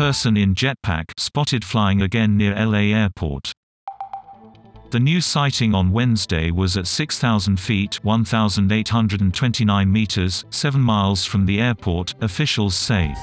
Person in jetpack spotted flying again near LA airport. The new sighting on Wednesday was at 6,000 feet 1,829 meters, 7 miles from the airport, officials say.